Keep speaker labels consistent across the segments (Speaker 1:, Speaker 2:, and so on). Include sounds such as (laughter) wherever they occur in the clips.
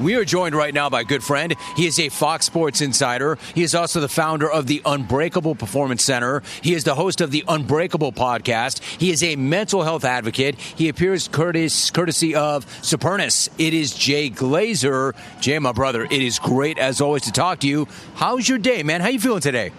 Speaker 1: We are joined right now by a good friend. He is a Fox Sports insider. He is also the founder of the Unbreakable Performance Center. He is the host of the Unbreakable podcast. He is a mental health advocate. He appears courteous, courtesy of Supernus. It is Jay Glazer. Jay, my brother, it is great as always to talk to you. How's your day, man? How you feeling today?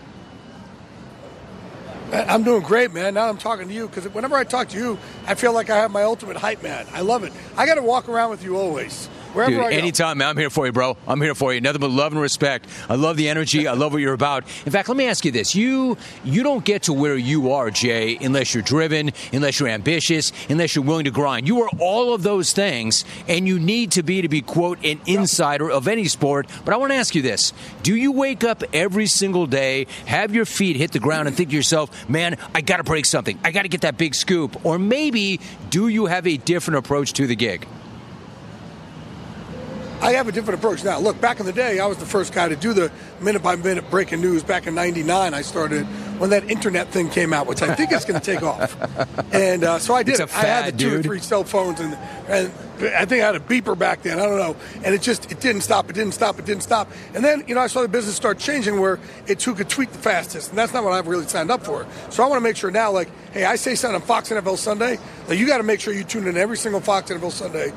Speaker 2: I'm doing great, man. Now I'm talking to you because whenever I talk to you, I feel like I have my ultimate hype man. I love it. I got to walk around with you always. Wherever
Speaker 1: Dude, anytime, man. I'm here for you, bro. I'm here for you. Nothing but love and respect. I love the energy. I love what you're about. In fact, let me ask you this: you you don't get to where you are, Jay, unless you're driven, unless you're ambitious, unless you're willing to grind. You are all of those things, and you need to be to be quote an insider of any sport. But I want to ask you this: Do you wake up every single day, have your feet hit the ground, and think to yourself, "Man, I got to break something. I got to get that big scoop," or maybe do you have a different approach to the gig?
Speaker 2: I have a different approach now. Look, back in the day, I was the first guy to do the minute by minute breaking news. Back in '99, I started when that internet thing came out, which I think is going to take off. (laughs) And uh, so I did.
Speaker 1: It's
Speaker 2: it. I had the
Speaker 1: fad,
Speaker 2: two or three cell phones, and and I think I had a beeper back then. I don't know. And it just it didn't stop. It didn't stop. It didn't stop. And then you know I saw the business start changing where it's who could tweet the fastest, and that's not what I've really signed up for. So I want to make sure now, like, hey, I say something on Fox NFL Sunday, like you got to make sure you tune in every single Fox NFL Sunday.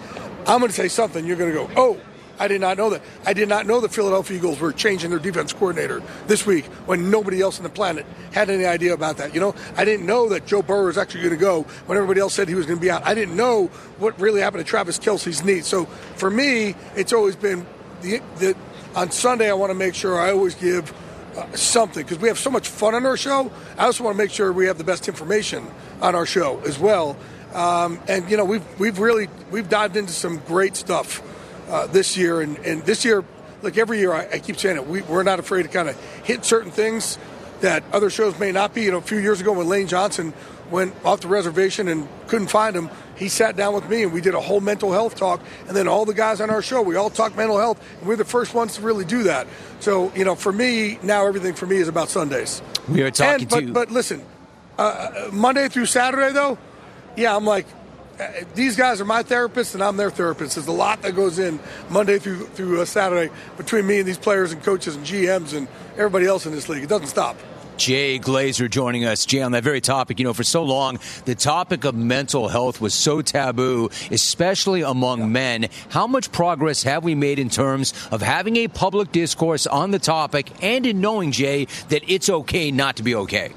Speaker 2: I'm going to say something. You're going to go, oh. I did not know that. I did not know the Philadelphia Eagles were changing their defense coordinator this week when nobody else on the planet had any idea about that. You know, I didn't know that Joe Burrow was actually going to go when everybody else said he was going to be out. I didn't know what really happened to Travis Kelce's knee. So for me, it's always been the, the on Sunday. I want to make sure I always give uh, something because we have so much fun on our show. I also want to make sure we have the best information on our show as well. Um, and you know, we've we've really we've dived into some great stuff uh, this year, and, and this year, like every year, I, I keep saying it, we, we're not afraid to kind of hit certain things that other shows may not be. You know, a few years ago when Lane Johnson went off the reservation and couldn't find him, he sat down with me and we did a whole mental health talk. And then all the guys on our show, we all talk mental health, and we're the first ones to really do that. So, you know, for me, now everything for me is about Sundays.
Speaker 1: We are talking
Speaker 2: And- but,
Speaker 1: to
Speaker 2: But listen, uh, Monday through Saturday, though, yeah, I'm like, uh, these guys are my therapists and I'm their therapist. There's a lot that goes in Monday through through uh, Saturday between me and these players and coaches and GMs and everybody else in this league. It doesn't stop.
Speaker 1: Jay Glazer joining us. Jay, on that very topic, you know, for so long, the topic of mental health was so taboo, especially among men. How much progress have we made in terms of having a public discourse on the topic and in knowing, Jay, that it's okay not to be okay?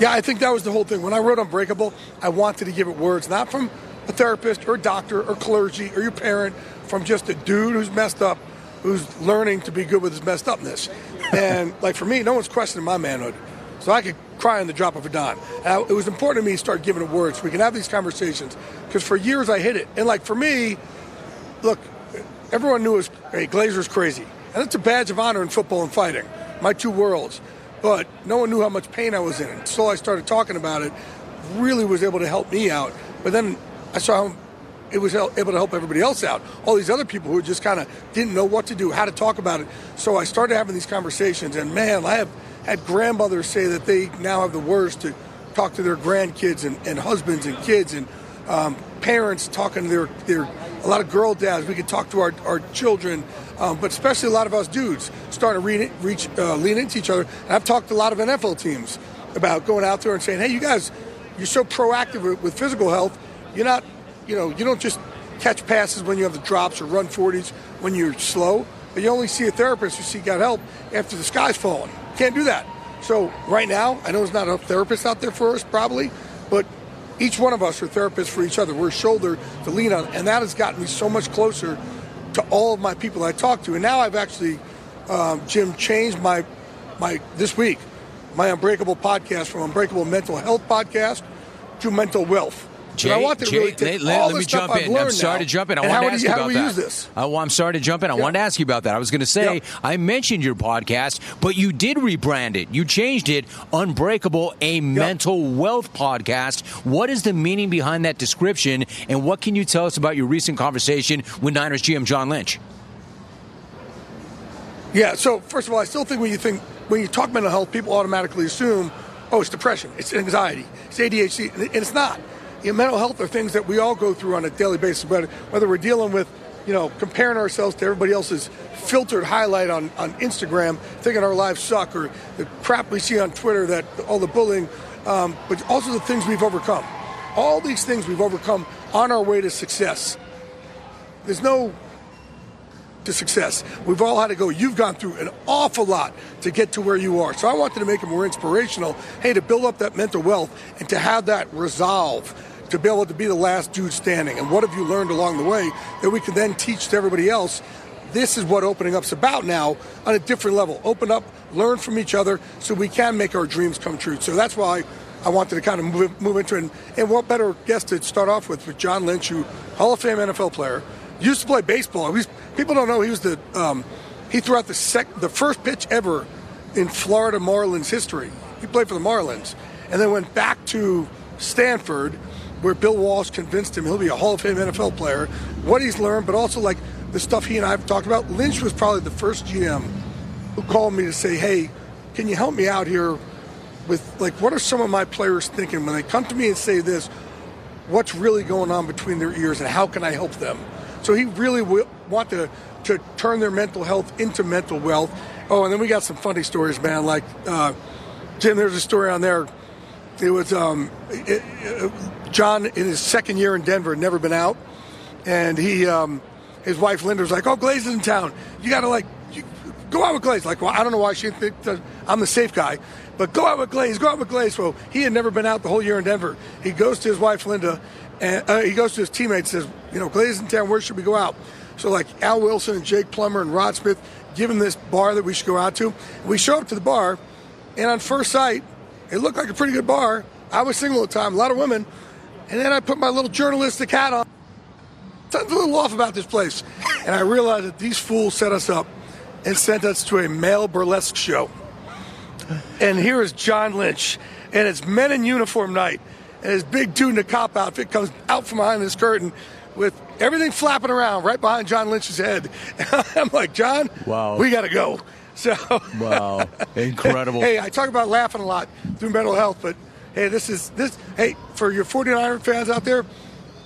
Speaker 2: Yeah, I think that was the whole thing. When I wrote Unbreakable, I wanted to give it words, not from a therapist or a doctor or clergy or your parent, from just a dude who's messed up, who's learning to be good with his messed upness. (laughs) And like for me, no one's questioning my manhood. So I could cry on the drop of a dime. I- it was important to me to start giving it words so we can have these conversations. Because for years I hid it. And like for me, look, everyone knew it was, hey, Glazer's crazy. And it's a badge of honor in football and fighting, my two worlds. But no one knew how much pain I was in. Until I started talking about it, really was able to help me out. But then I saw how it was able to help everybody else out. All these other people who just kind of didn't know what to do, how to talk about it. So I started having these conversations, and man, I have had grandmothers say that they now have the words to talk to their grandkids and, and husbands and kids and um, parents talking to their, their a lot of girl dads. We could talk to our, our children, um, but especially a lot of us dudes starting to re- reach uh, lean into each other. And I've talked to a lot of NFL teams about going out there and saying, "Hey, you guys, you're so proactive with, with physical health. You're not, you know, you don't just catch passes when you have the drops or run 40s when you're slow. But you only see a therapist who seek out help after the sky's falling. Can't do that. So right now, I know there's not enough therapists out there for us, probably, but each one of us are therapists for each other. We're a shoulder to lean on, and that has gotten me so much closer to all of my people I talk to. And now I've actually, um, Jim, changed my my this week my Unbreakable podcast from Unbreakable Mental Health podcast to Mental Wealth.
Speaker 1: Jay,
Speaker 2: I want to
Speaker 1: Jay,
Speaker 2: really take
Speaker 1: let,
Speaker 2: all
Speaker 1: let me jump
Speaker 2: I've
Speaker 1: in. I'm sorry
Speaker 2: now,
Speaker 1: to jump in. I
Speaker 2: and
Speaker 1: wanted to ask
Speaker 2: you-
Speaker 1: about that.
Speaker 2: use this?
Speaker 1: I, well, I'm sorry to jump in. I
Speaker 2: Yeah.
Speaker 1: wanted to ask you about that. I was going to say,
Speaker 2: Yeah.
Speaker 1: I mentioned your podcast, but you did rebrand it. You changed it, Unbreakable, a mental wealth podcast. What is the meaning behind that description, and what can you tell us about your recent conversation with Niners GM John Lynch?
Speaker 2: Yeah. So first of all, I still think when you think when you talk mental health, people automatically assume, oh, it's depression, it's anxiety, it's ADHD, and it's not. You know, mental health are things that we all go through on a daily basis, whether, whether we're dealing with you know, comparing ourselves to everybody else's filtered highlight on, on Instagram, thinking our lives suck, or the crap we see on Twitter that all the bullying, um, but also the things we've overcome. All these things we've overcome on our way to success. There's no to success. We've all had to go. You've gone through an awful lot to get to where you are. So I wanted to make it more inspirational. Hey, to build up that mental wealth and to have that resolve to be able to be the last dude standing. And what have you learned along the way that we can then teach to everybody else? This is what opening up's about now on a different level. Open up, learn from each other so we can make our dreams come true. So that's why I wanted to kind of move, move into it. And, and what better guest to start off with with John Lynch, who Hall of Fame NFL player, used to play baseball. People don't know he was the um, he threw out the sec, the first pitch ever in Florida Marlins history. He played for the Marlins, and then went back to Stanford where Bill Walsh convinced him he'll be a Hall of Fame NFL player, what he's learned, but also like the stuff he and I have talked about. Lynch was probably the first GM who called me to say, hey, can you help me out here with like what are some of my players thinking when they come to me and say this? What's really going on between their ears and how can I help them? So he really will want to to turn their mental health into mental wealth. Oh, and then we got some funny stories, man. Like uh, Jim, there's a story on there. It was um, it, it, John in his second year in Denver had never been out, and he um, his wife Linda was like, "Oh, Glaze is in town. You got to like you, go out with Glaze." Like, well, I don't know why she thinks I'm the safe guy, but go out with Glaze. Go out with Glaze. Well, he had never been out the whole year in Denver. He goes to his wife Linda, and uh, he goes to his teammates. Says, "You know, Glaze is in town. Where should we go out?" So like Al Wilson and Jake Plummer and Rod Smith give him this bar that we should go out to. We show up to the bar, and on first sight, it looked like a pretty good bar. I was single at the time, a lot of women. And then I put my little journalistic hat on. Something's a little off about this place. And I realized that these fools set us up and sent us to a male burlesque show. And here is John Lynch, and it's men in uniform night. And his big dude in a cop outfit comes out from behind this curtain with everything flapping around right behind John Lynch's head. (laughs) I'm like, John,
Speaker 1: wow,
Speaker 2: we got to go. So,
Speaker 1: wow, incredible. (laughs)
Speaker 2: hey, I talk about laughing a lot through mental health, but hey, this is this. Hey, for your 49er fans out there,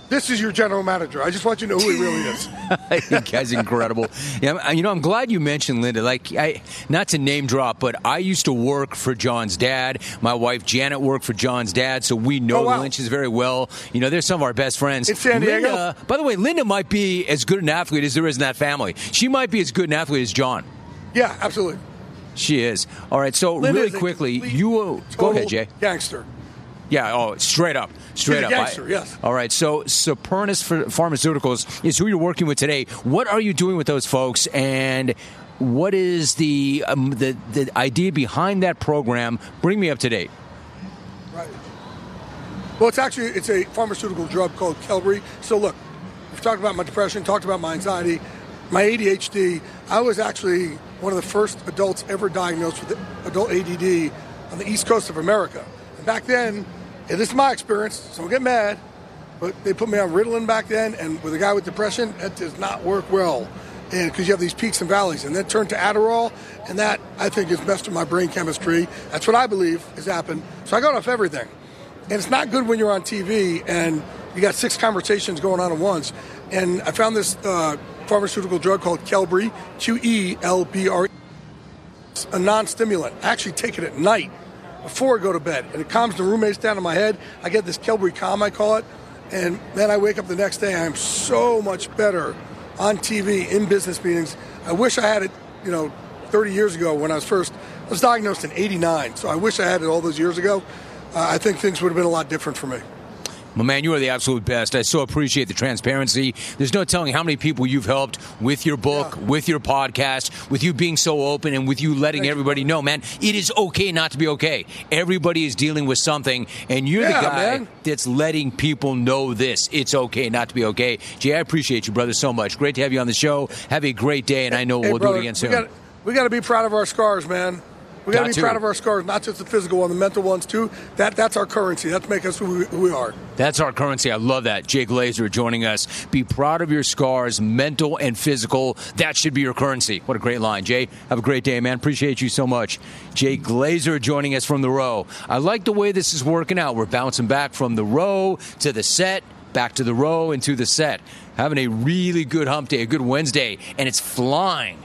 Speaker 2: this is your general manager. I just want you to know who he really is. (laughs)
Speaker 1: you guys incredible. Yeah, you know, I'm glad you mentioned Linda. Like, I not to name drop, but I used to work for John's dad. My wife Janet worked for John's dad, so we know
Speaker 2: oh, wow.
Speaker 1: the Lynches very well. You know, they're some of our best friends.
Speaker 2: In San Diego.
Speaker 1: Linda, by the way, Linda might be as good an athlete as there is in that family. She might be as good an athlete as John.
Speaker 2: Yeah, absolutely.
Speaker 1: She is. All right, so
Speaker 2: Linda
Speaker 1: really quickly, you go ahead, Jay.
Speaker 2: Gangster.
Speaker 1: Yeah, oh, straight up. Straight
Speaker 2: up. Gangster,
Speaker 1: I,
Speaker 2: yes.
Speaker 1: All right, so Supernus Pharmaceuticals is who you're working with today. What are you doing with those folks, and what is the um, the, the idea behind that program? Bring me up to date.
Speaker 2: Right. Well, it's actually it's a pharmaceutical drug called Qelbree. So look, we've talked about my depression, talked about my anxiety, my ADHD. I was actually one of the first adults ever diagnosed with adult ADD on the east coast of America. And back then, and this is my experience, so don't get mad, but they put me on Ritalin back then, and with a guy with depression, that does not work well. And because you have these peaks and valleys, and then turned to Adderall, and that I think is messed with my brain chemistry. That's what I believe has happened. So I got off everything, and it's not good when you're on TV and you got six conversations going on at once. And I found this uh, pharmaceutical drug called Qelbree, Q L B R. It's a non-stimulant. I actually take it at night before I go to bed, and it calms the roommates down in my head. I get this Qelbree calm, I call it, and then I wake up the next day. I'm so much better on TV in business meetings. I wish I had it, you know, 30 years ago when I was first. I was diagnosed in '89, so I wish I had it all those years ago. Uh, I think things would have been a lot different for me.
Speaker 1: Well, man, you are the absolute best. I so appreciate the transparency. There's no telling how many people you've helped with your book,
Speaker 2: Yeah.
Speaker 1: with your podcast, with you being so open, and with you letting
Speaker 2: Thank you,
Speaker 1: everybody know, man, it is okay not to be okay. Everybody is dealing with something, and you're
Speaker 2: Yeah,
Speaker 1: the guy
Speaker 2: man.
Speaker 1: that's letting people know this. It's okay not to be okay. Jay, I appreciate you, brother, so much. Great to have you on the show. Have a great day, and I know
Speaker 2: Hey,
Speaker 1: we'll
Speaker 2: brother,
Speaker 1: do it again soon.
Speaker 2: We got to be proud of our scars, man. We got to be proud of our scars, not just the physical one, the mental ones too. That that's our currency. That's make us who we, who we are.
Speaker 1: That's our currency. I love that. Jake Glazer joining us. Be proud of your scars, mental and physical. That should be your currency. What a great line. Jay, have a great day, man. Appreciate you so much. Jay Glazer joining us from the row. I like the way this is working out. We're bouncing back from the row to the set back to the row and to the set. Having a really good hump day, a good Wednesday, and it's flying